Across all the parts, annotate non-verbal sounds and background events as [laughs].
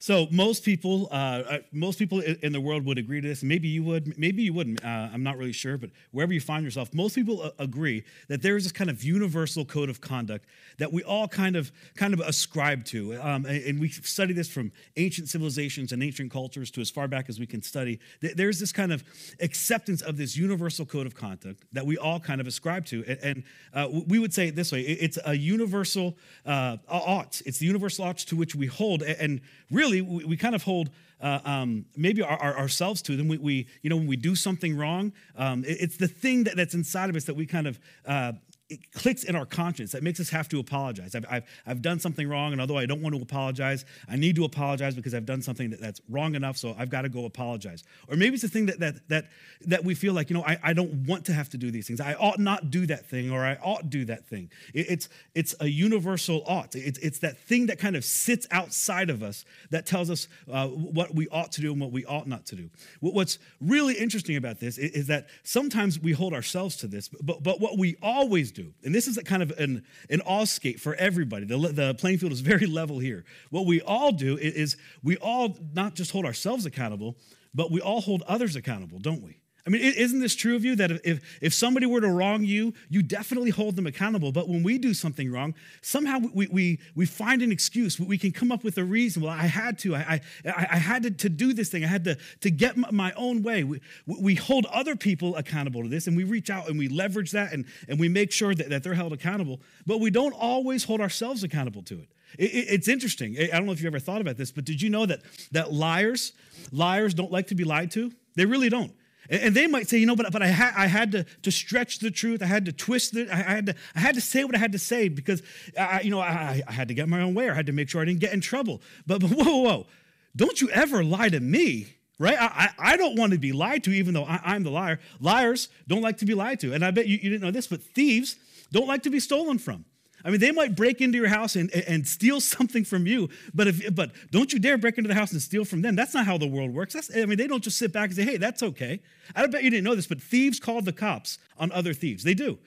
So most people, uh, uh most people in the world would agree to this. Maybe you would, maybe you wouldn't. Uh, I'm not really sure, but wherever you find yourself, most people uh, agree that there is this kind of universal code of conduct that we all kind of, kind of ascribe to. Um, and we study this from ancient civilizations and ancient cultures to as far back as we can study. There's this kind of acceptance of this universal code of conduct that we all kind of ascribe to. And uh, we would say it this way: it's a universal uh, ought. It's the universal ought to which we hold, and really we, we kind of hold uh, um, maybe our, our, ourselves to them. We, we, you know, when we do something wrong, um, it, it's the thing that, that's inside of us that we kind of uh, it clicks in our conscience that makes us have to apologize. I've, I've, I've, done something wrong, and although I don't want to apologize, I need to apologize because I've done something that, that's wrong enough, so I've got to go apologize. Or maybe it's the thing that, that, that, that we feel like, you know, I, I don't want to have to do these things. I ought not do that thing, or I ought do that thing. It, it's, it's a universal ought. It's, it's that thing that kind of sits outside of us that tells us uh, what we ought to do and what we ought not to do. What's really interesting about this is, is that sometimes we hold ourselves to this, but, but what we always do do. And this is a kind of an, an all skate for everybody. The, the playing field is very [laughs] level here. What we all do is we all not just hold ourselves accountable, but we all hold others accountable, don't we? I mean, isn't this true of you that if, if somebody were to wrong you, you definitely hold them accountable. But when we do something wrong, somehow we, we, we find an excuse. We can come up with a reason. Well, I had to. I, I, I had to, to do this thing. I had to, to get my own way. We, we hold other people accountable to this, and we reach out and we leverage that and, and we make sure that, that they're held accountable. But we don't always hold ourselves accountable to it. It's interesting. I don't know if you ever thought about this, but did you know that, that liars, liars don't like to be lied to? They really don't. And they might say, you know, but, but I, ha- I had to, to stretch the truth. I had to twist it. I had to, I had to say what I had to say because, I, you know, I, I had to get my own way or I had to make sure I didn't get in trouble. But, but whoa, whoa, whoa. Don't you ever lie to me, right? I, I, don't want to be lied to, even though I, am the liar. Liars don't like to be lied to. And I bet you, you didn't know this, but thieves don't like to be stolen from. I mean, they might break into your house and, and steal [laughs] something from you, but if but don't you dare break into the house and steal from them. That's not how the world works. That's, I mean, they don't just sit back and say, hey, that's okay. I bet you didn't know this, but thieves call the cops on other thieves. They do.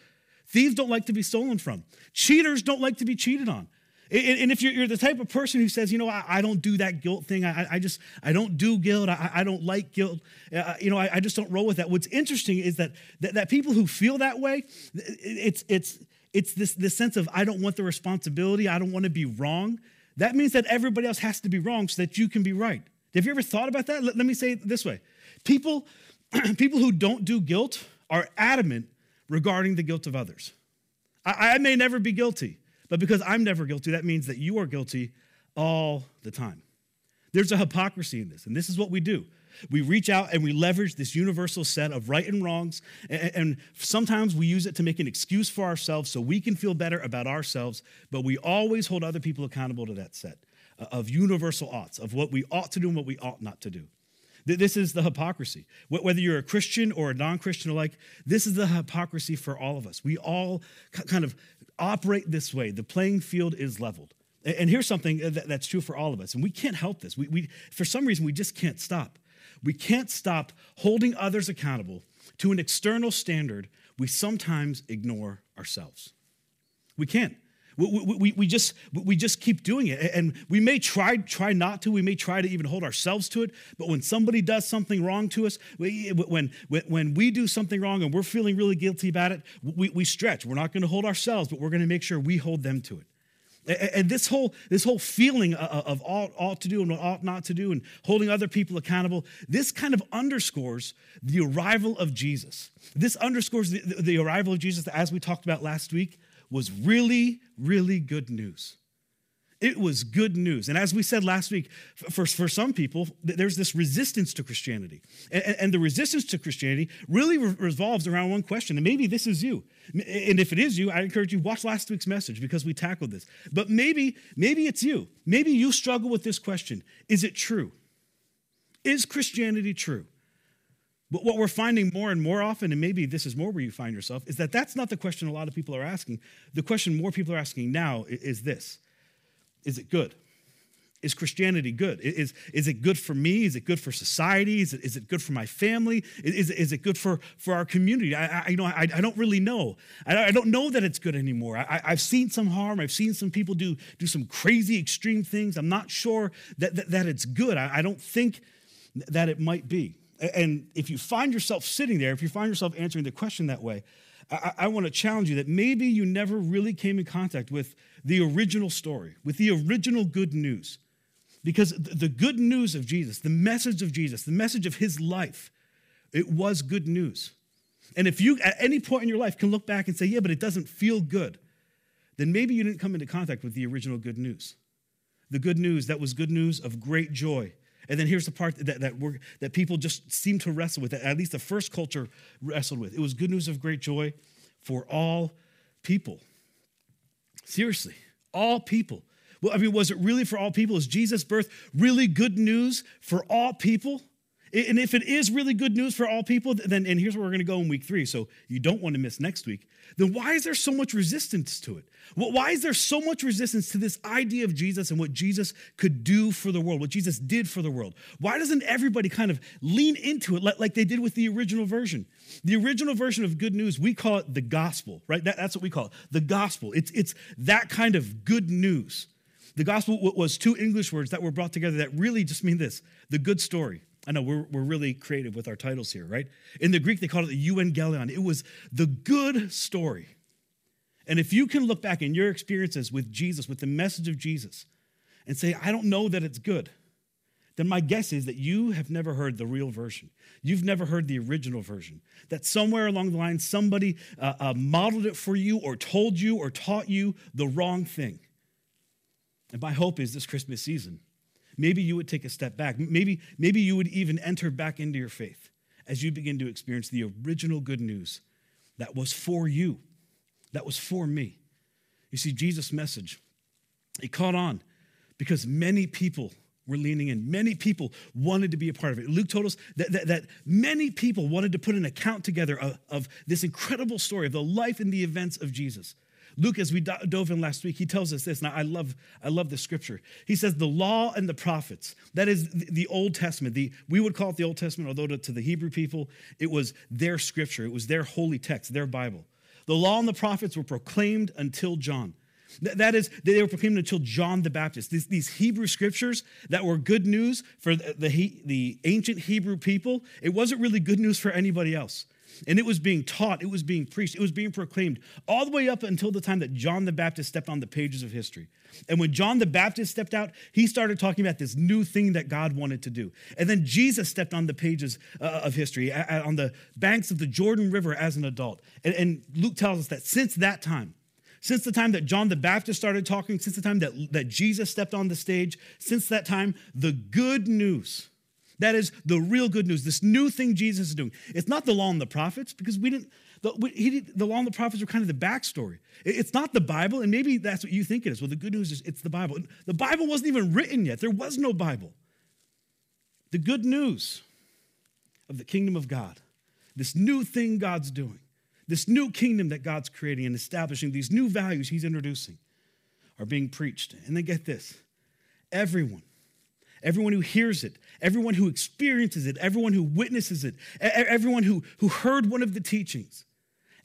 Thieves don't like to be stolen from. Cheaters don't like to be cheated on. And if you're the type of person who says, you know, I don't do that guilt thing, I just, I don't do guilt, I don't like guilt, uh, you know, I just don't roll with that. What's interesting is that, that people who feel that way, it's, it's, it's this, this sense of, I don't want the responsibility, I don't want to be wrong. That means that everybody else has to be wrong so that you can be right. Have you ever thought about that? Let, let me say it this way people, [clears throat] people who don't do guilt are adamant regarding the guilt of others. I, I may never be guilty, but because I'm never guilty, that means that you are guilty all the time. There's a hypocrisy in this, and this is what we do. We reach out and we leverage this universal set of right and wrongs, and, sometimes we use it to make an excuse for ourselves so we can feel better about ourselves, but we always hold other people accountable to that set uh, of universal oughts, of what we ought to do and what we ought not to do. This is the hypocrisy. Whether you're a Christian or a non Christian alike, this is the hypocrisy for all of us. We all kind of operate this way. The playing field is leveled. And here's something that's true for all of us, and we can't help this. We, we, for some reason, we just can't stop. We can't stop holding others accountable to an external standard we sometimes ignore ourselves. We can't. We, we, we, just, we just keep doing it. And we may try, try not to. We may try to even hold ourselves to it. But when somebody does something wrong to us, we, when, when we do something wrong and we're feeling really guilty about it, we, we stretch. We're not going to hold ourselves, but we're going to make sure we hold them to it. And this whole, this whole feeling of ought, ought to do and ought not to do and holding other people accountable, this kind of underscores the arrival of Jesus. This underscores the, the arrival of Jesus, as we talked about last week, was really, really good news. It was good news. And as we said last week, for, for some people, there's this resistance to Christianity. And, and the resistance to Christianity really re- revolves around one question. And maybe this is you. And if it is you, I encourage you, watch last week's message because we tackled this. But maybe, maybe it's you. Maybe you struggle with this question Is it true? Is Christianity true? But what we're finding more and more often, and maybe this is more where you find yourself, is that that's not the question a lot of people are asking. The question more people are asking now is this is it good? is Christianity good? Is, is it good for me? Is it good for society? Is it, is it good for my family? Is, is it good for, for our community? I, I you know, I, I don't really know. I, I don't know that it's good anymore. I, I've seen some harm. I've seen some people do, do some crazy extreme things. I'm not sure that, that, that it's good. I, I don't think that it might be. And if you find yourself sitting there, if you find yourself answering the question that way, I, I want to challenge you that maybe you never really came in contact with the original story, with the original good news. Because the good news of Jesus, the message of Jesus, the message of his life, it was good news. And if you, at any point in your life, can look back and say, yeah, but it doesn't feel good, then maybe you didn't come into contact with the original good news. The good news that was good news of great joy. And then here's the part that, that, we that people just seem to wrestle with, at least the first culture wrestled with. It was good news of great joy for all people. Seriously, all people. Well, I mean, was it really for all people? Is Jesus' birth really good news for all people? And if it is really good news for all people, then, and here's where we're going to go in week three, so you don't want to miss next week, then why is there so much resistance to it? Why is there so much resistance to this idea of Jesus and what Jesus could do for the world, what Jesus did for the world? Why doesn't everybody kind of lean into it like they did with the original version? The original version of good news, we call it the gospel, right? That, that's what we call it, the gospel. It's, it's that kind of good news. The gospel was two English words that were brought together that really just mean this the good story. I know we're, we're really creative with our titles here, right? In the Greek, they called it the euangelion. It was the good story. And if you can look back in your experiences with Jesus, with the message of Jesus, and say, I don't know that it's good, then my guess is that you have never heard the real version. You've never heard the original version. That somewhere along the line, somebody uh, uh, modeled it for you, or told you, or taught you the wrong thing. And my hope is this Christmas season, maybe you would take a step back. Maybe, maybe you would even enter back into your faith as you begin to experience the original good news that was for you, that was for me. You see, Jesus' message, it caught on because many people were leaning in. Many people wanted to be a part of it. Luke told us that, that, that many people wanted to put an account together of, of, this incredible story of the life and the events of Jesus. Luke, as we dove in last week, he tells us this. Now, I love, I love the scripture. He says, the law and the prophets, that is the Old Testament. The, we would call it the Old Testament, although to the Hebrew people, it was their scripture, it was their holy text, their Bible. The law and the prophets were proclaimed until John. That is, they were proclaimed until John the Baptist. These, these Hebrew scriptures that were good news for the, the, the ancient Hebrew people, it wasn't really good news for anybody else. And it was being taught, it was being preached, it was being proclaimed all the way up until the time that John the Baptist stepped on the pages of history. And when John the Baptist stepped out, he started talking about this new thing that God wanted to do. And then Jesus stepped on the pages uh, of history on the banks of the Jordan River as an adult. And, and Luke tells us that since that time, since the time that John the Baptist started talking, since the time that, that Jesus stepped on the stage, since that time, the good news that is the real good news, this new thing Jesus is doing. It's not the law and the prophets, because we didn't, the, we, did, the law and the prophets are kind of the backstory. It's not the Bible, and maybe that's what you think it is. Well, the good news is it's the Bible. The Bible wasn't even written yet, there was no Bible. The good news of the kingdom of God, this new thing God's doing, this new kingdom that God's creating and establishing, these new values He's introducing are being preached. And then get this everyone, everyone who hears it, everyone who experiences it, everyone who witnesses it, everyone who, who heard one of the teachings,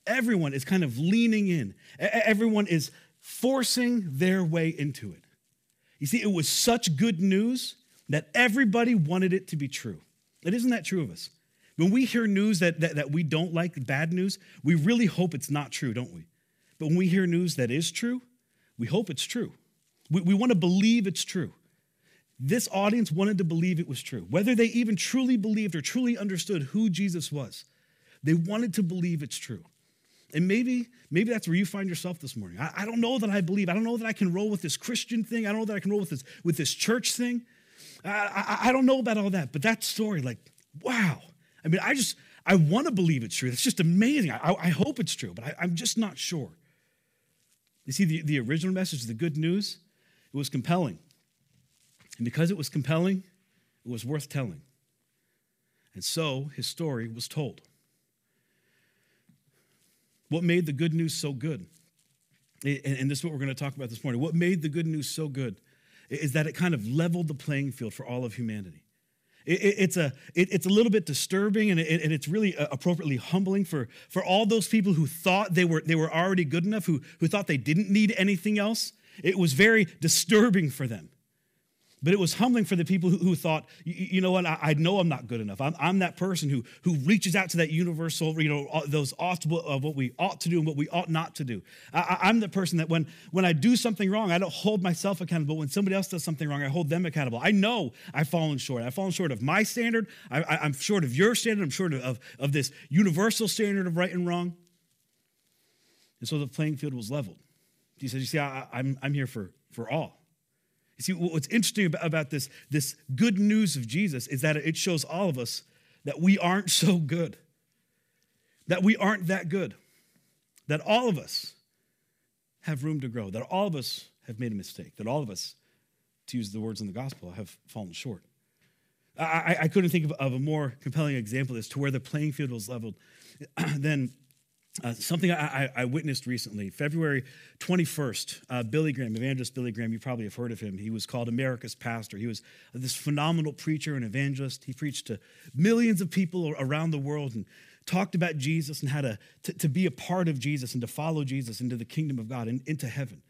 everyone is kind of leaning in. Everyone is forcing their way into it. You see, it was such good news that everybody wanted it to be true. And isn't that true of us? When we hear news that, that, that we don't like, bad news, we really hope it's not true, don't we? But when we hear news that is true, we hope it's true. We, we want to believe it's true. This audience wanted to believe it was true. Whether they even truly believed or truly understood who Jesus was, they wanted to believe it's true. And maybe, maybe that's where you find yourself this morning. I, I, don't know that I believe. I don't know that I can roll with this Christian thing. I don't know that I can roll with this, with this church thing. I, I, I don't know about all that. But that story, like, wow. I mean, I just, I want to believe it's true. It's just amazing. I, I hope it's true, but I, I'm just not sure. You see, the, the original message, the good news, it was compelling. And because it was compelling, it was worth telling. And so his story was told. What made the good news so good? And this is what we're going to talk about this morning. What made the good news so good is that it kind of leveled the playing field for all of humanity. It, it, it's, a, it's a little bit disturbing and, and it's really uh, appropriately humbling for, for all those people who thought they were, they were already good enough, who, who thought they didn't need anything else. It was very disturbing for them. But it was humbling for the people who, who thought, you, know what, I, I, know I'm not good enough. I'm, I'm, that person who, who reaches out to that universal, you know, uh, those ought to, of what we ought to do and what we ought not to do. I, I'm the person that when, when I do something wrong, I don't hold myself accountable. When somebody else does something wrong, I hold them accountable. I know I've fallen short. I've fallen short of my standard. I, am short of your standard. I'm short of, of, of this universal standard of right and wrong. And so the playing field was leveled. He said, You see, I, I'm, I'm here for, for all. You see, what's interesting about this, this good news of Jesus is that it shows all of us that we aren't so good, that we aren't that good, that all of us have room to grow, that all of us have made a mistake, that all of us, to use the words in the gospel, have fallen short. I, I couldn't think of, of, a more compelling example as to where the playing field was leveled [clears throat] than uh, something I, I, witnessed recently, February 21st, uh, Billy Graham, evangelist Billy Graham, you probably have heard of him. He was called America's Pastor. He was this phenomenal preacher and evangelist. He preached to millions of people around the world and talked about Jesus and how to, to, to be a part of Jesus and to follow Jesus into the kingdom of God and into heaven.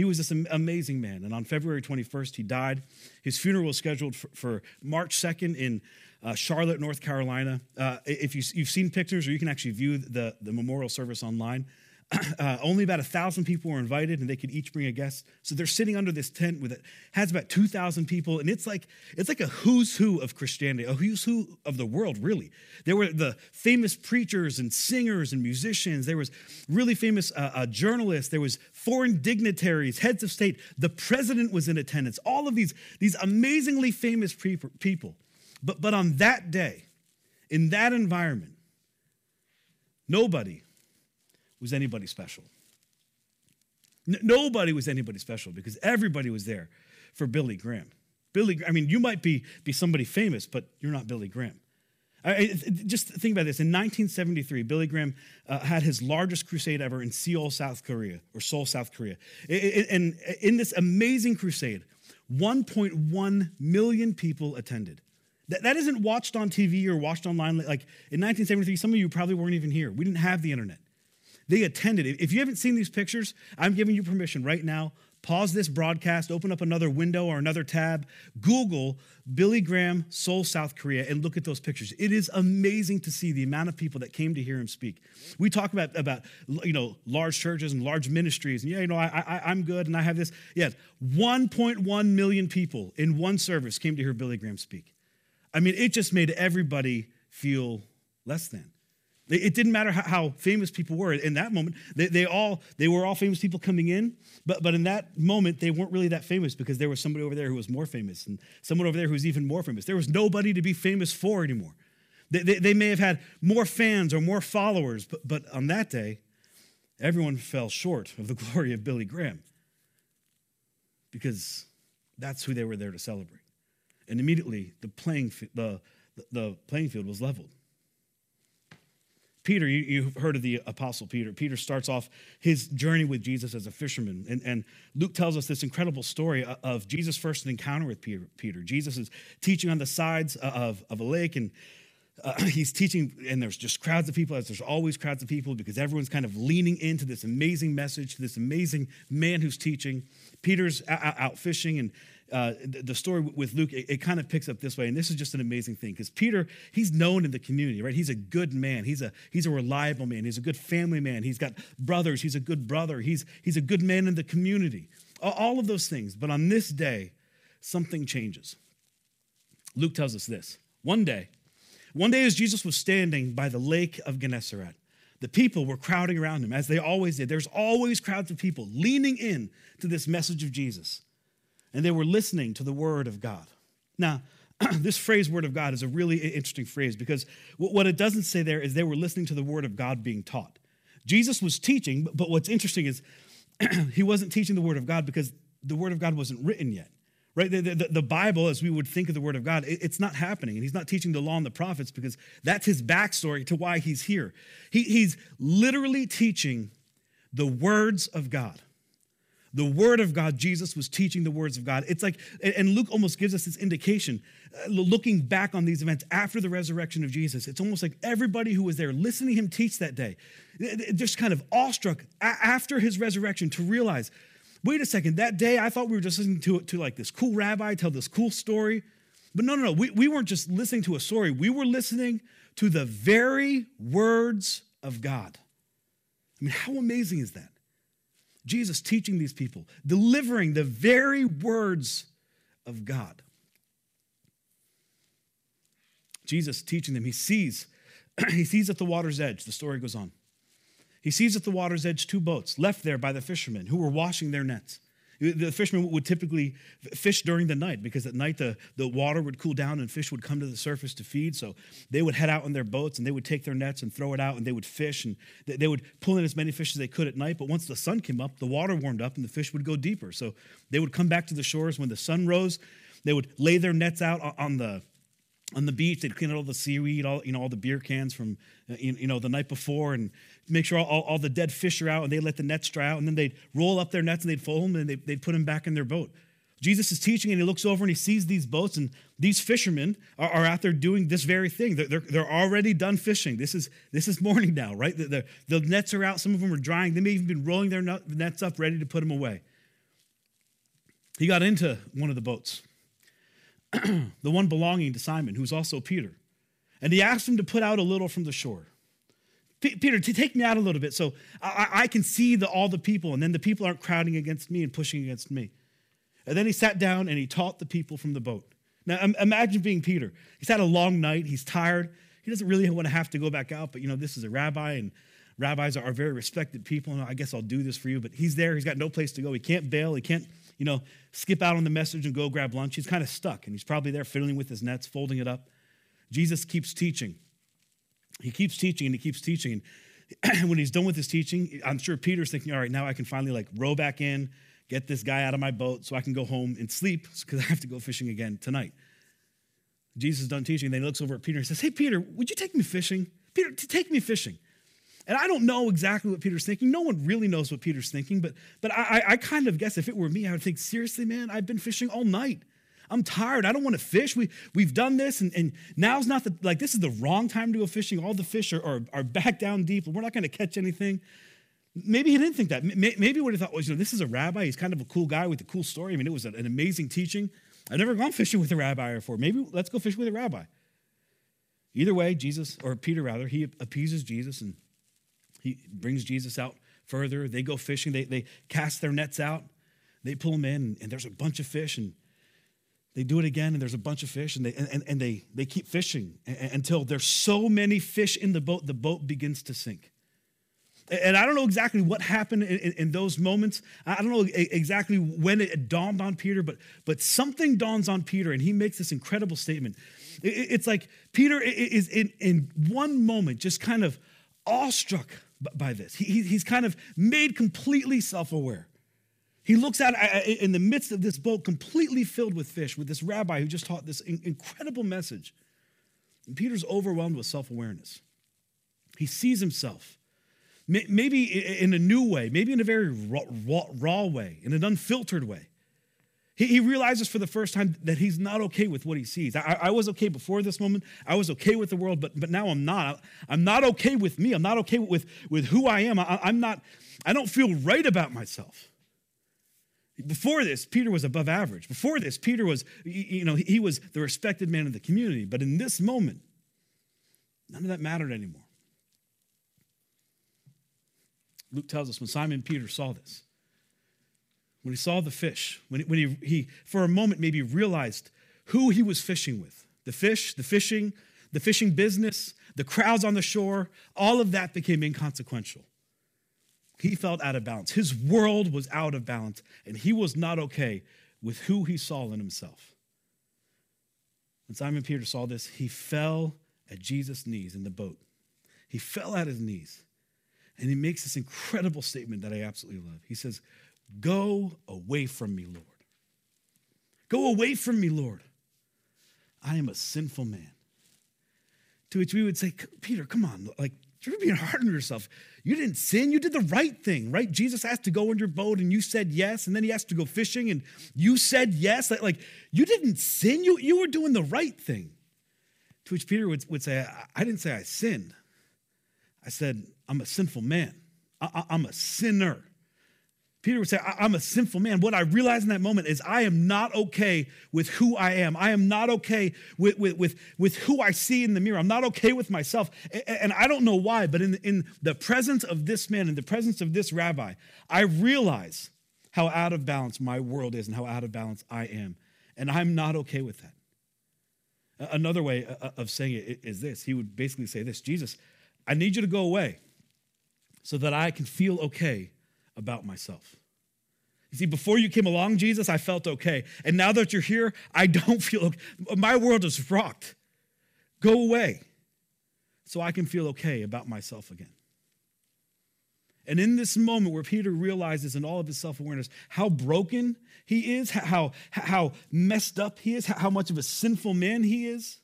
He was this amazing man. And on February 21st, he died. His funeral was scheduled for, for March 2nd in uh, Charlotte, North Carolina. Uh, if you, have seen pictures, or you can actually view the, the memorial service online, [clears throat] uh, only about a thousand people were invited, and they could each bring a guest. So they're sitting under this tent with it has about two thousand people, and it's like it's like a who's who of Christianity, a who's who of the world. Really, there were the famous preachers and singers and musicians. There was really famous uh, uh, journalists. There was foreign dignitaries, heads of state. The president was in attendance. All of these these amazingly famous people. But, but on that day, in that environment, nobody was anybody special. N- nobody was anybody special because everybody was there for Billy Graham. Billy, I mean, you might be, be somebody famous, but you're not Billy Graham. I, just think about this. In 1973, Billy Graham uh, had his largest crusade ever in Seoul, South Korea, or Seoul, South Korea. And in this amazing crusade, 1.1 million people attended. That, that isn't watched on TV or watched online. Like in 1973, some of you probably weren't even here. We didn't have the internet. They attended. If you haven't seen these pictures, I'm giving you permission right now. Pause this broadcast, open up another window or another tab, Google Billy Graham, Seoul, South Korea, and look at those pictures. It is amazing to see the amount of people that came to hear him speak. We talk about, about you know, large churches and large ministries, and yeah, you know, I, I, I'm good and I have this. Yes, 1.1 million people in one service came to hear Billy Graham speak. I mean, it just made everybody feel less than. It didn't matter how, famous people were in that moment. They, they, all they were all famous people coming in, but but in that moment they weren't really that famous because there was somebody over there who was more famous and someone over there who was even more famous. There was nobody to be famous for anymore. They, they, they may have had more fans or more followers, but but on that day, everyone fell short of the [laughs] glory of Billy Graham because that's who they were there to celebrate and immediately the playing, the, the playing field was leveled. Peter, you, have heard of the Apostle Peter. Peter starts off his journey with Jesus as a fisherman. And, and Luke tells us this incredible story of Jesus' first encounter with Peter. Peter. Jesus is teaching on the sides of, of a lake, and uh, [clears throat] he's teaching, and there's just crowds of people, as there's always crowds of people, because everyone's kind of leaning into this amazing message, this amazing man who's teaching. Peter's out, out fishing, and uh, the story with Luke, it, it, kind of picks up this way. And this is just an amazing thing because Peter, he's known in the community, right? He's a good man. He's a, he's a reliable man. He's a good family man. He's got brothers. He's a good brother. He's, he's a good man in the community. All of those things. But on this day, something changes. Luke tells us this. One day, one day as Jesus was standing by the lake of Gennesaret, the people were crowding around him as they always did. There's always crowds of people leaning in to this message of Jesus and they were listening to the word of God. Now, [clears throat] this phrase, word of God, is a really interesting phrase because what it doesn't say there is they were listening to the word of God being taught. Jesus was teaching, but what's interesting is [clears throat] he wasn't teaching the word of God because the word of God wasn't written yet. Right? The, the, the, Bible, as we would think of the Word of God, it, it's not happening. And he's not teaching the law and the prophets because that's his backstory to why he's here. He, he's literally teaching the words of God the word of God. Jesus was teaching the words of God. It's like, and Luke almost gives us this indication, uh, looking back on these events after the resurrection of Jesus. It's almost like everybody who was there listening him teach that day, just kind of awestruck after his resurrection to realize, wait a second, that day I thought we were just listening to, to like this cool rabbi tell this cool story. But no, no, no. We, we weren't just listening to a story, we were listening to the very words of God. I mean, how amazing is that? Jesus teaching these people, delivering the very words of God. Jesus teaching them, he sees, [clears throat] he sees at the water's edge, the story goes on. He sees at the water's edge two boats left there by the fishermen who were washing their nets. The fishermen would typically fish during the night because at night the, the water would cool down and fish would come to the surface to feed. So they would head out in their boats and they would take their nets and throw it out and they would fish and they would pull in as many fish as they could at night. But once the sun came up, the water warmed up and the fish would go deeper. So they would come back to the shores when the sun rose. They would lay their nets out on the on the beach. They'd clean out all the seaweed, all you know, all the beer cans from uh, you know the night before, and make sure all, all, the dead fish are out. And they let the nets dry out, and then they'd roll up their nets and they'd fold them and they'd, they'd put them back in their boat. Jesus is teaching, and he looks over and he sees these boats, and these fishermen are, are out there doing this very thing. They're, they're, they're, already done fishing. This is this is morning now, right? The, the, the nets are out. Some of them are drying. They may even be rolling their nets up, ready to put them away. He got into one of the boats [clears throat] the one belonging to Simon, who's also Peter. And he asked him to put out a little from the shore. Peter, to take me out a little bit so I, I can see the, all the people, and then the people aren't crowding against me and pushing against me. And then he sat down and he taught the people from the boat. Now, imagine being Peter. He's had a long night, he's tired. He doesn't really want to have to go back out, but you know, this is a rabbi, and rabbis are very respected people. And I guess I'll do this for you. But he's there, he's got no place to go. He can't bail, he can't you know, skip out on the message and go grab lunch. He's kind of stuck and he's probably there fiddling with his nets, folding it up. Jesus keeps teaching. He keeps teaching and he keeps teaching. And [clears throat] when he's done with his teaching, I'm sure Peter's thinking, all right, now I can finally like row back in, get this guy out of my boat so I can go home and sleep because I have to go fishing again tonight. Jesus is done teaching. Then he looks over at Peter and says, Hey, Peter, would you take me fishing? Peter, take me fishing. And I don't know exactly what Peter's thinking. No one really knows what Peter's thinking, but, but I, I kind of guess if it were me, I would think, seriously, man, I've been fishing all night. I'm tired. I don't want to fish. We, we've done this, and, and now's not the, like, this is the wrong time to go fishing. All the fish are, are, are back down deep, and we're not going to catch anything. Maybe he didn't think that. Maybe what he thought was, you know, this is a rabbi. He's kind of a cool guy with a cool story. I mean, it was an amazing teaching. I've never gone fishing with a rabbi before. Maybe let's go fish with a rabbi. Either way, Jesus, or Peter rather, he appeases Jesus and he brings Jesus out further. They go fishing. They, they cast their nets out. They pull them in, and there's a bunch of fish. And they do it again, and there's a bunch of fish. And they, and, and they, they keep fishing until there's so many fish in the boat, the boat begins to sink. And I don't know exactly what happened in, in, in, those moments. I don't know exactly when it dawned on Peter, but, but something dawns on Peter, and he makes this incredible statement. It's like Peter is in, in one moment just kind of awestruck by this. He, he's kind of made completely self aware. He looks out in the midst of this boat completely filled with fish with this rabbi who just taught this incredible message. And Peter's overwhelmed with self awareness. He sees himself, maybe in a new way, maybe in a very raw, raw, raw way, in an unfiltered way. He, he, realizes for the first time that he's not okay with what he sees. I, I, was okay before this moment. I was okay with the world, but, but now I'm not. I'm not okay with me. I'm not okay with, with who I am. I, I'm not, I don't feel right about myself. Before this, Peter was above average. Before this, Peter was, you know, he was the respected man of the community. But in this moment, none of that mattered anymore. Luke tells us when Simon Peter saw this, when he saw the fish, when, when he, he, for a moment, maybe realized who he was fishing with the fish, the fishing, the fishing business, the crowds on the shore, all of that became inconsequential. He felt out of balance. His world was out of balance, and he was not okay with who he saw in himself. When Simon Peter saw this, he fell at Jesus' knees in the boat. He fell at his knees, and he makes this incredible statement that I absolutely love. He says, Go away from me, Lord. Go away from me, Lord. I am a sinful man. To which we would say, Peter, come on, like, You're being hard on yourself. You didn't sin. You did the right thing, right? Jesus asked to go in your boat and you said yes. And then he asked to go fishing and you said yes. Like, you didn't sin. You, you were doing the right thing. To which Peter would, would say, I, I didn't say I sinned. I said, I'm a sinful man. I, I'm a sinner. Peter would say, I'm a sinful man. What I realize in that moment is I am not okay with who I am. I am not okay with, with, with, with who I see in the mirror. I'm not okay with myself. And I don't know why, but in, in the presence of this man, in the presence of this rabbi, I realize how out of balance my world is and how out of balance I am. And I'm not okay with that. Another way uh, uh, of saying it is this He would basically say this Jesus, I need you to go away so that I can feel okay about myself. You see, before you came along, Jesus, I felt okay. And now that you're here, I [laughs] don't feel okay. My world is rocked. Go away so I can feel okay about myself again. And in this moment where Peter realizes in all of his self awareness how broken he is, how, how messed up he is, how much of a sinful man he is,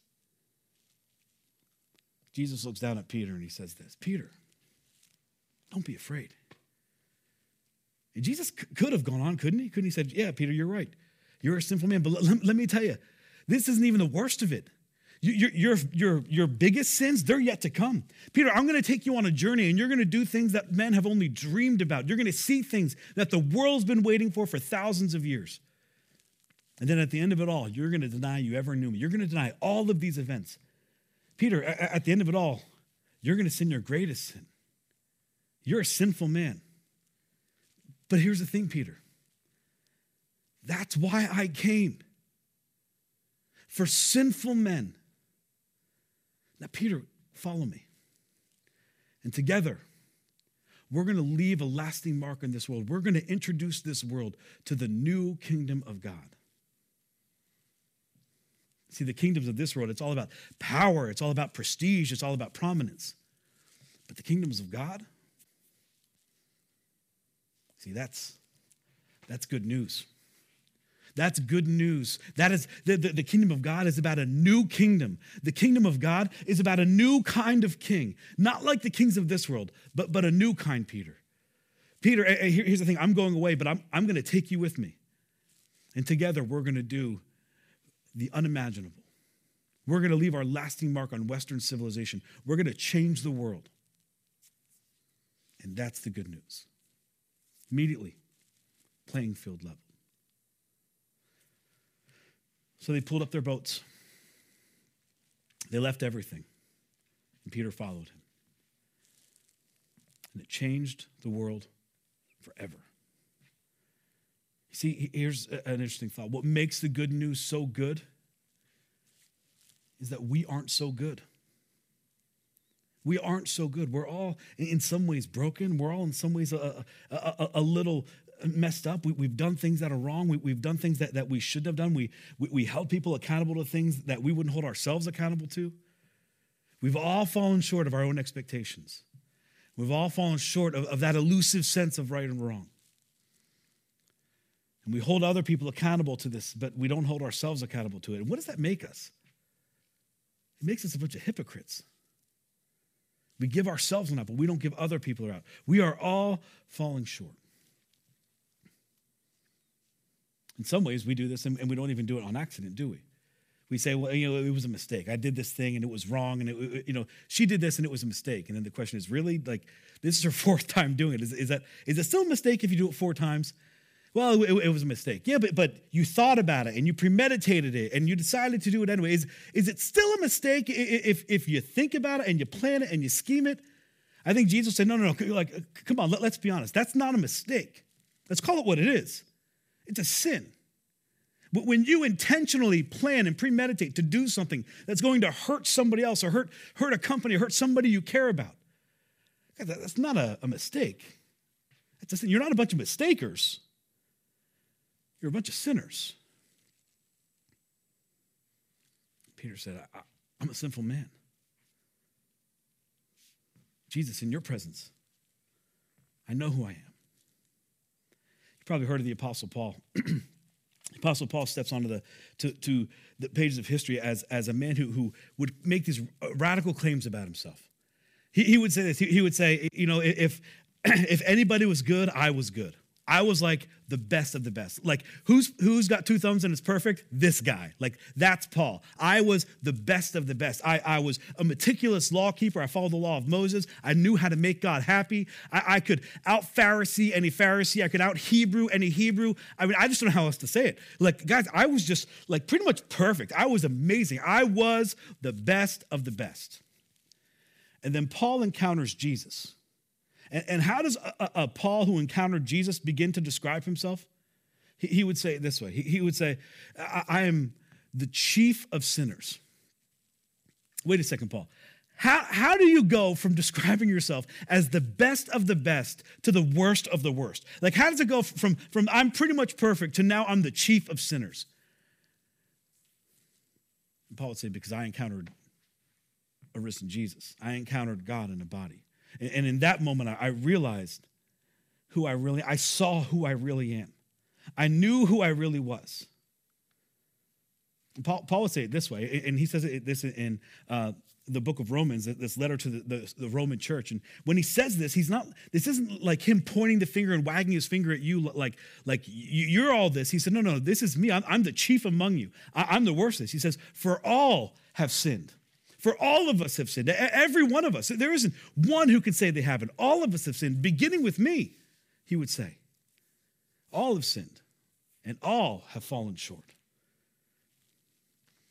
Jesus looks down at Peter and he says this Peter, don't be afraid. And Jesus could have gone on, couldn't he? Couldn't he said, Yeah, Peter, you're right. You're a sinful man. But let, let me tell you, this isn't even the worst of it. Your, your, your, your biggest sins, they're yet to come. Peter, I'm going to take you on a journey and you're going to do things that men have only dreamed about. You're going to see things that the world's been waiting for for thousands of years. And then at the end of it all, you're going to deny you ever knew me. You're going to deny all of these events. Peter, at the end of it all, you're going to sin your greatest sin. You're a sinful man. But here's the thing, Peter. That's why I came. For sinful men. Now, Peter, follow me. And together, we're going to leave a lasting mark in this world. We're going to introduce this world to the new kingdom of God. See, the kingdoms of this world, it's all about power, it's all about prestige, it's all about prominence. But the kingdoms of God, See, that's, that's good news. That's good news. That is the, the, the, kingdom of God is about a new kingdom. The kingdom of God is about a new kind of king, not like the kings of this world, but, but a new kind, Peter. Peter, here's the thing I'm going away, but I'm, I'm going to take you with me. And together we're going to do the unimaginable. We're going to leave our lasting mark on Western civilization. We're going to change the world. And that's the good news. Immediately, playing field level. So they pulled up their boats. They left everything. And Peter followed him. And it changed the world forever. See, here's an interesting thought. What makes the good news so good is that we aren't so good. We aren't so good. We're all, in some ways, broken. We're all, in some ways, a, a, a, a little messed up. We, have done things that are wrong. We, have done things that, that we shouldn't have done. We, we, we held people accountable to things that we wouldn't hold ourselves accountable to. We've all fallen short of our own expectations. We've all fallen short of, of that elusive sense of right and wrong. And we hold other people accountable to this, but we don't hold ourselves accountable to it. And what does that make us? It makes us a bunch of hypocrites. We give ourselves enough, but we don't give other people out. We are all falling short. In some ways, we do this and, and we don't even do it on accident, do we? We say, well, you know, it was a mistake. I did this thing and it was wrong. And, it, you know, she did this and it was a mistake. And then the question is, really? Like, this is her [laughs] fourth time doing it. Is, is, that, is it still a mistake if you do it four times? Well, it, it, was a mistake. Yeah, but, but you thought about it and you premeditated it and you decided to do it anyway. Is, is it still a mistake if, if you think about it and you plan it and you scheme it? I think Jesus said, no, no, no, like, uh, come on, let, let's be honest. That's not a mistake. Let's call it what it is. It's a sin. But when you intentionally plan and premeditate to do something that's going to hurt somebody else or hurt, hurt a company or hurt somebody you care about, that's not a, a mistake. That's a. You're not a bunch of mistakers. You're a bunch of sinners. Peter said, I, am a sinful man. Jesus, in your presence, I know who I am. You probably heard of the Apostle Paul. [clears throat] Apostle Paul steps onto the to, to the pages of history as, as a man who, who would make these radical claims about himself. He, he would say this. He, he would say, you know, if [clears throat] if anybody was good, I was good. I was like the best of the best. Like who's who's got two thumbs and it's perfect? This guy. Like that's Paul. I was the best of the best. I, I was a meticulous law keeper. I followed the law of Moses. I knew how to make God happy. I, I could out Pharisee any Pharisee. I could out Hebrew any Hebrew. I mean, I just don't know how else to say it. Like, guys, I was just like pretty much perfect. I was amazing. I was the best of the best. And then Paul encounters Jesus. And, and how does a, a, Paul who encountered Jesus begin to describe himself? He, he would say it this way he, he would say, I, I am the chief of sinners. Wait a second, Paul. How, how do you go from [laughs] describing yourself as the best of the best to the worst of the worst? Like, how does it go from, from I'm pretty much perfect to now I'm the chief of sinners? And Paul would say, because I encountered a risen Jesus, I encountered God in a body. And in that moment, I realized who I really, I saw who I really am. I knew who I really was. Paul, Paul would say it this way, and he says this in uh, the book of Romans, this letter to the, the, the, Roman church. And when he says this, he's not, this isn't like him pointing the finger and wagging his finger at you like, like you're all this. He said, no, no, this is me. I'm, I'm the chief among you. I, I'm the worst He says, for all have sinned for all of us have sinned. Every one of us. There isn't one who can say they haven't. All of us have sinned, beginning with me, he would say. All have sinned, and all have fallen short.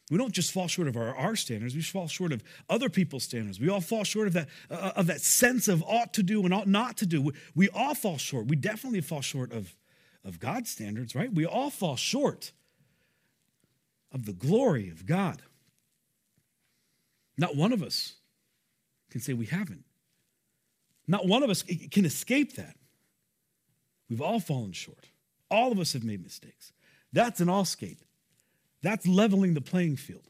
We don't just fall short of our, our standards, we fall short of other people's standards. We all fall short of that, uh, of that sense of ought to do and ought not to do. We, we all fall short. We definitely fall short of, of God's standards, right? We all fall short of the glory of God. Not one of us can say we haven't. Not one of us can escape that. We've all fallen short. All of us have made mistakes. That's an all skate. That's leveling the playing field.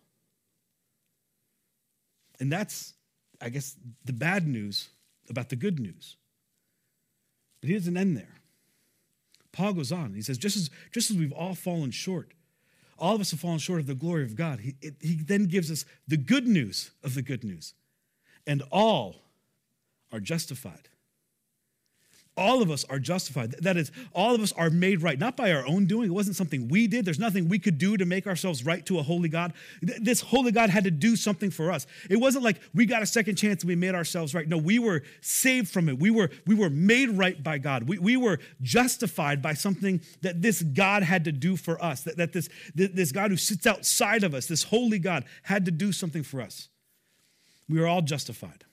And that's, I guess, the bad news about the good news. But he doesn't end there. Paul goes on. He says, just as, just as we've all fallen short, all of us have fallen short of the glory of God. He, it, he then gives us the good news of the good news. And all are justified all of us are justified. That is, all of us are made right, not by our own doing. It wasn't something we did. There's nothing we could do to make ourselves right to a holy God. This holy God had to do something for us. It wasn't like we got a second chance and we made ourselves right. No, we were saved from it. We were, we were made right by God. We, we were justified by something that this God had to do for us, that, that this, this God who sits outside of us, this holy God, had to do something for us. We are all justified.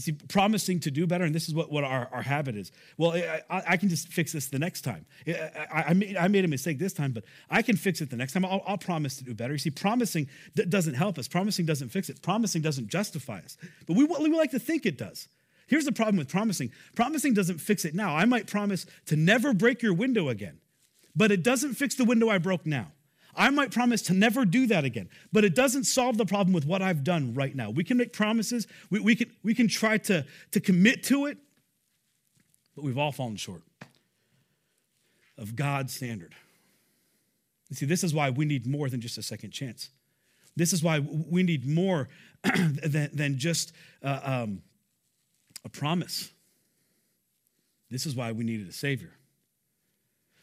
You see, promising to do better, and this is what, what our, our habit is. Well, I, I can just fix this the next time. I, I, made, I made a mistake this time, but I can fix it the next time. I'll, I'll promise to do better. You see, promising doesn't help us, promising doesn't fix it, promising doesn't justify us. But we, we like to think it does. Here's the problem with promising promising doesn't fix it now. I might promise to never break your window again, but it doesn't fix the window I broke now. I might promise to never do that again, but it doesn't solve the problem with what I've done right now. We can make promises, we, we, can, we can try to, to commit to it, but we've all fallen short of God's standard. You see, this is why we need more than just a second chance. This is why we need more [clears throat] than, than just uh, um, a promise. This is why we needed a Savior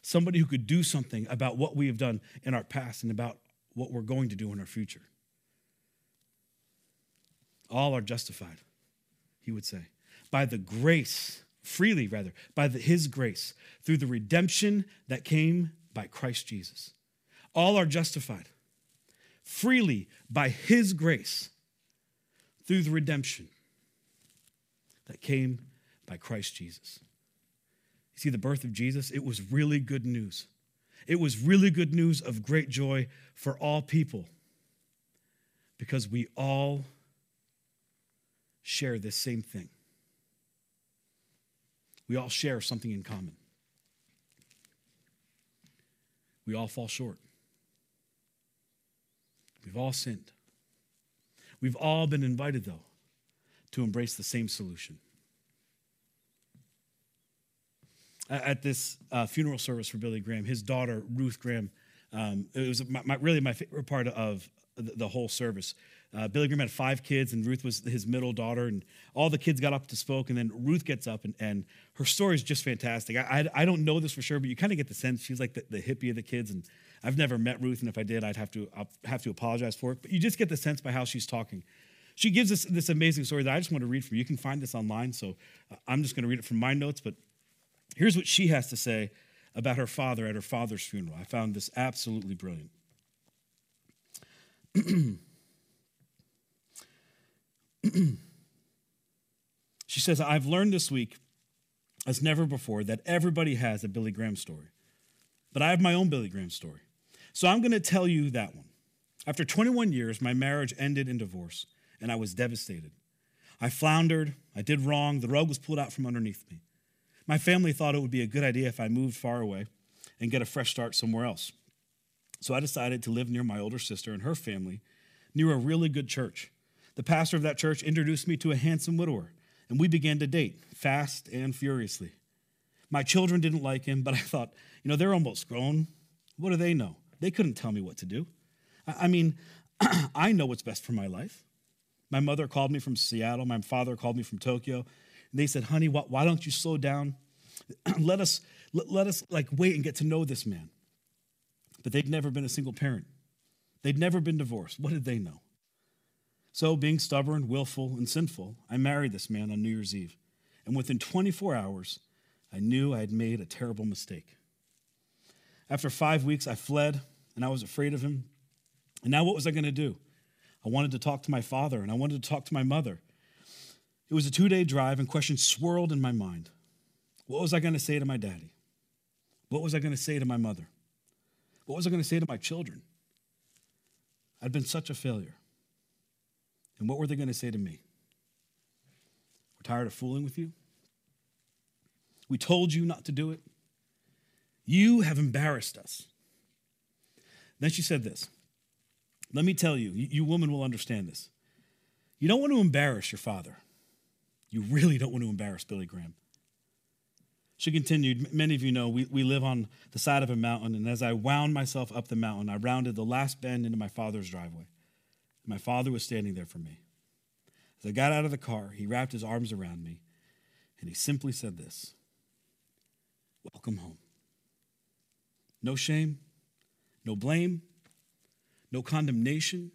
somebody who could do something about what we have done in our past and about what we're going to do in our future. All are justified, he would say, by the grace, freely rather, by the, his grace, through the redemption that came by Christ Jesus. All are justified freely by his grace through the redemption that came by Christ Jesus. See, the birth of Jesus, it was really good news. It was really good news of great joy for all people because we all share this same thing. We all share something in common. We all fall short. We've all sinned. We've all been invited, though, to embrace the same solution. At this uh, funeral service for Billy Graham, his daughter, Ruth Graham, Um, it was my, my, really my favorite part of the, the whole service. Uh, Billy Graham had five kids, and Ruth was his middle daughter, and all the kids got up to spoke, and then Ruth gets up, and, and her story is just fantastic. I, I, I don't know this for sure, but you kind of get the sense she's like the, the hippie of the kids, and I've never met Ruth, and if I did, I'd have to I'll have to apologize for it. But you just get the sense by how she's talking. She gives us this amazing story that I just want to read from you. You can find this online, so uh, I'm just going to read it from my notes. But here's what she has to say about her father at her father's funeral. I found this absolutely brilliant. [clears throat] she says, I've learned this week, as never before, that everybody has a Billy Graham story. But I have my own Billy Graham story. So I'm going to tell you that one. After 21 years, my marriage ended in divorce, and I was devastated. I floundered, I did wrong, the rug was pulled out from underneath me. My family thought it would be a good idea if I moved far away and get a fresh start somewhere else. So I decided to live near my older sister and her family, near a really good church. The pastor of that church introduced me to a handsome widower, and we began to date fast and furiously. My children didn't like him, but I thought, you know, they're almost grown. What do they know? They couldn't tell me what to do. I mean, [clears throat] I know what's best for my life. My mother called me from Seattle. My father called me from Tokyo. They said, honey, why don't you slow down? [clears throat] let us, let us like wait and get to know this man. But they'd never been a single parent. They'd never been divorced. What did they know? So, being stubborn, willful, and sinful, I married this man on New Year's Eve. And within 24 hours, I knew I had made a terrible mistake. After five weeks, I fled, and I was afraid of him. And now, what was I going to do? I wanted to talk to my father, and I wanted to talk to my mother. It was a two day drive, and questions swirled in my mind. What was I going to say to my daddy? What was I going to say to my mother? What was I going to say to my children? I'd been such a failure. And what were they going to say to me? We're tired of fooling with you. We told you not to do it. You have embarrassed us. Then she said this Let me tell you, you women will understand this. You don't want to embarrass your father. You really don't want to embarrass Billy Graham. She continued, Many of you know we, we live on the side of a mountain, and as I wound myself up the mountain, I rounded the last bend into my father's driveway. My father was standing there for me. As I got out of the car, he wrapped his arms around me and he simply said this Welcome home. No shame, no blame, no condemnation,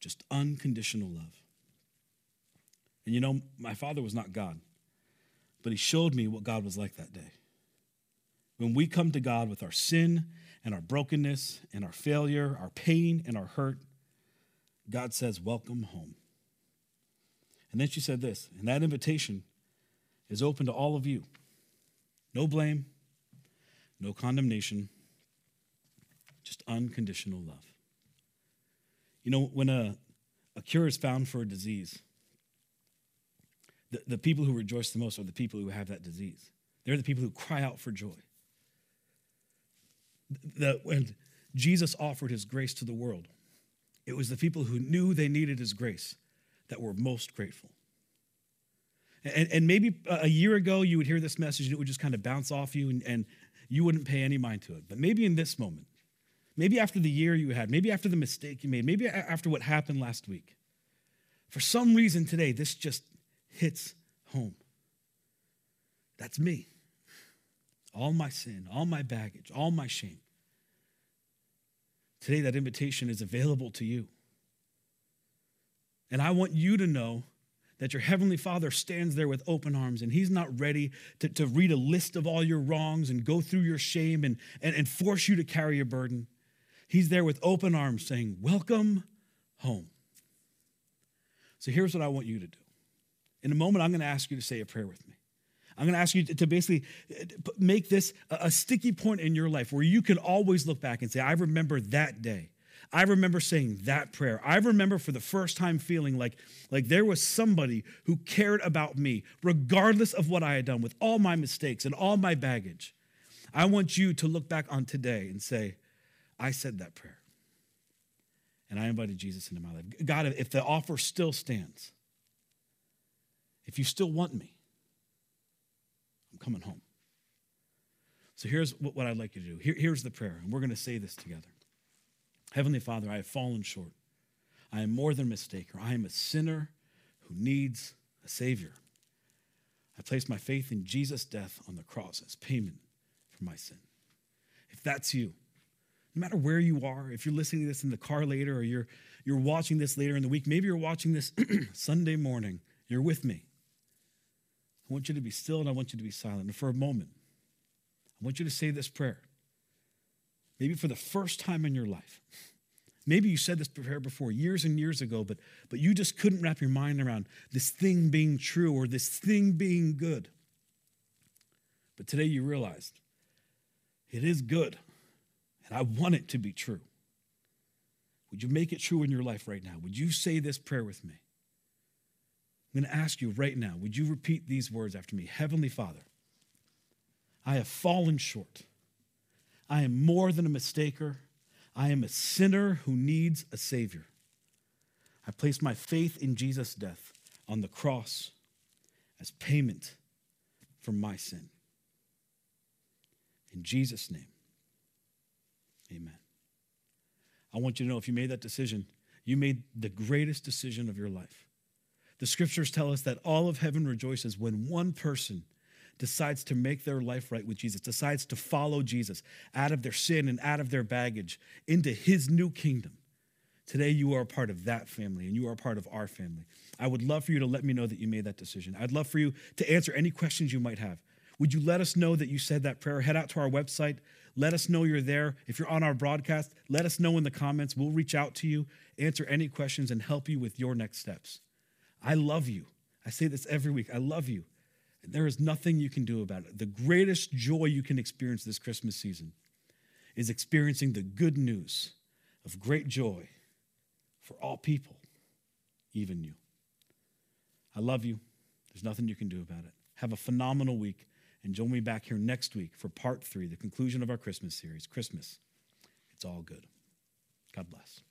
just unconditional love. And you know, my father was not God, but he showed me what God was like that day. When we come to God with our sin and our brokenness and our failure, our pain and our hurt, God says, Welcome home. And then she said this, and that invitation is open to all of you. No blame, no condemnation, just unconditional love. You know, when a, a cure is found for a disease, the, the people who rejoice the most are the people who have that disease. They're the people who cry out for joy. The, when Jesus offered his grace to the world, it was the people who knew they needed his grace that were most grateful. And, and maybe a year ago, you would hear this message and it would just kind of bounce off you and, and you wouldn't pay any mind to it. But maybe in this moment, maybe after the year you had, maybe after the mistake you made, maybe after what happened last week, for some reason today, this just hits home. That's me. All my sin, all my baggage, all my shame. Today, that invitation is available to you. And I want you to know that your Heavenly Father stands there with open arms and He's not ready to, to read a list of all your wrongs and go through your shame and, and, and force you to carry a burden. He's there with open arms saying, Welcome home. So here's what I want you to do. In a moment, I'm going to ask you to say a prayer with me. I'm going to ask you to basically uh, make this a sticky point in your life where you can always look back and say, I remember that day. I remember saying that prayer. I remember for the first time feeling like, like there was somebody who cared about me, regardless of what I had done, with all my mistakes and all my baggage. I want you to look back on today and say, I said that prayer. And I invited Jesus into my life. God, if the offer still stands, if you still want me, I'm coming home. So here's what, I'd like you to do. Here, here's the prayer, and we're going to say this together. Heavenly Father, I have fallen short. I am more than a mistaker. I am a sinner who needs a Savior. I place my faith in Jesus' death on the cross as payment for my sin. If that's you, no matter where you are, if you're listening to this in the car later or you're, you're watching this later in the week, maybe you're watching this [clears throat] Sunday morning, you're with me. I want you to be still and I want you to be silent. And for a moment, I want you to say this prayer. Maybe for the first time in your life. Maybe you said this prayer before years and years ago, but, but you just couldn't wrap your mind around this thing being true or this thing being good. But today you realized it is good, and I want it to be true. Would you make it true in your life right now? Would you say this prayer with me? I'm going to ask you right now would you repeat these words after me? Heavenly Father, I have fallen short. I am more than a mistaker. I am a sinner who needs a Savior. I place my faith in Jesus' death on the cross as payment for my sin. In Jesus' name, amen. I want you to know if you made that decision, you made the greatest decision of your life. The scriptures tell us that all of heaven rejoices when one person decides to make their life right with Jesus, decides to follow Jesus out of their sin and out of their baggage into his new kingdom. Today, you are a part of that family and you are a part of our family. I would love for you to let me know that you made that decision. I'd love for you to answer any questions you might have. Would you let us know that you said that prayer? Head out to our website. Let us know you're there. If you're on our broadcast, let us know in the comments. We'll reach out to you, answer any questions, and help you with your next steps. I love you. I say this every week. I love you. And there is nothing you can do about it. The greatest joy you can experience this Christmas season is experiencing the good news of great joy for all people, even you. I love you. There's nothing you can do about it. Have a phenomenal week and join me back here next week for part three, the conclusion of our Christmas series Christmas. It's all good. God bless.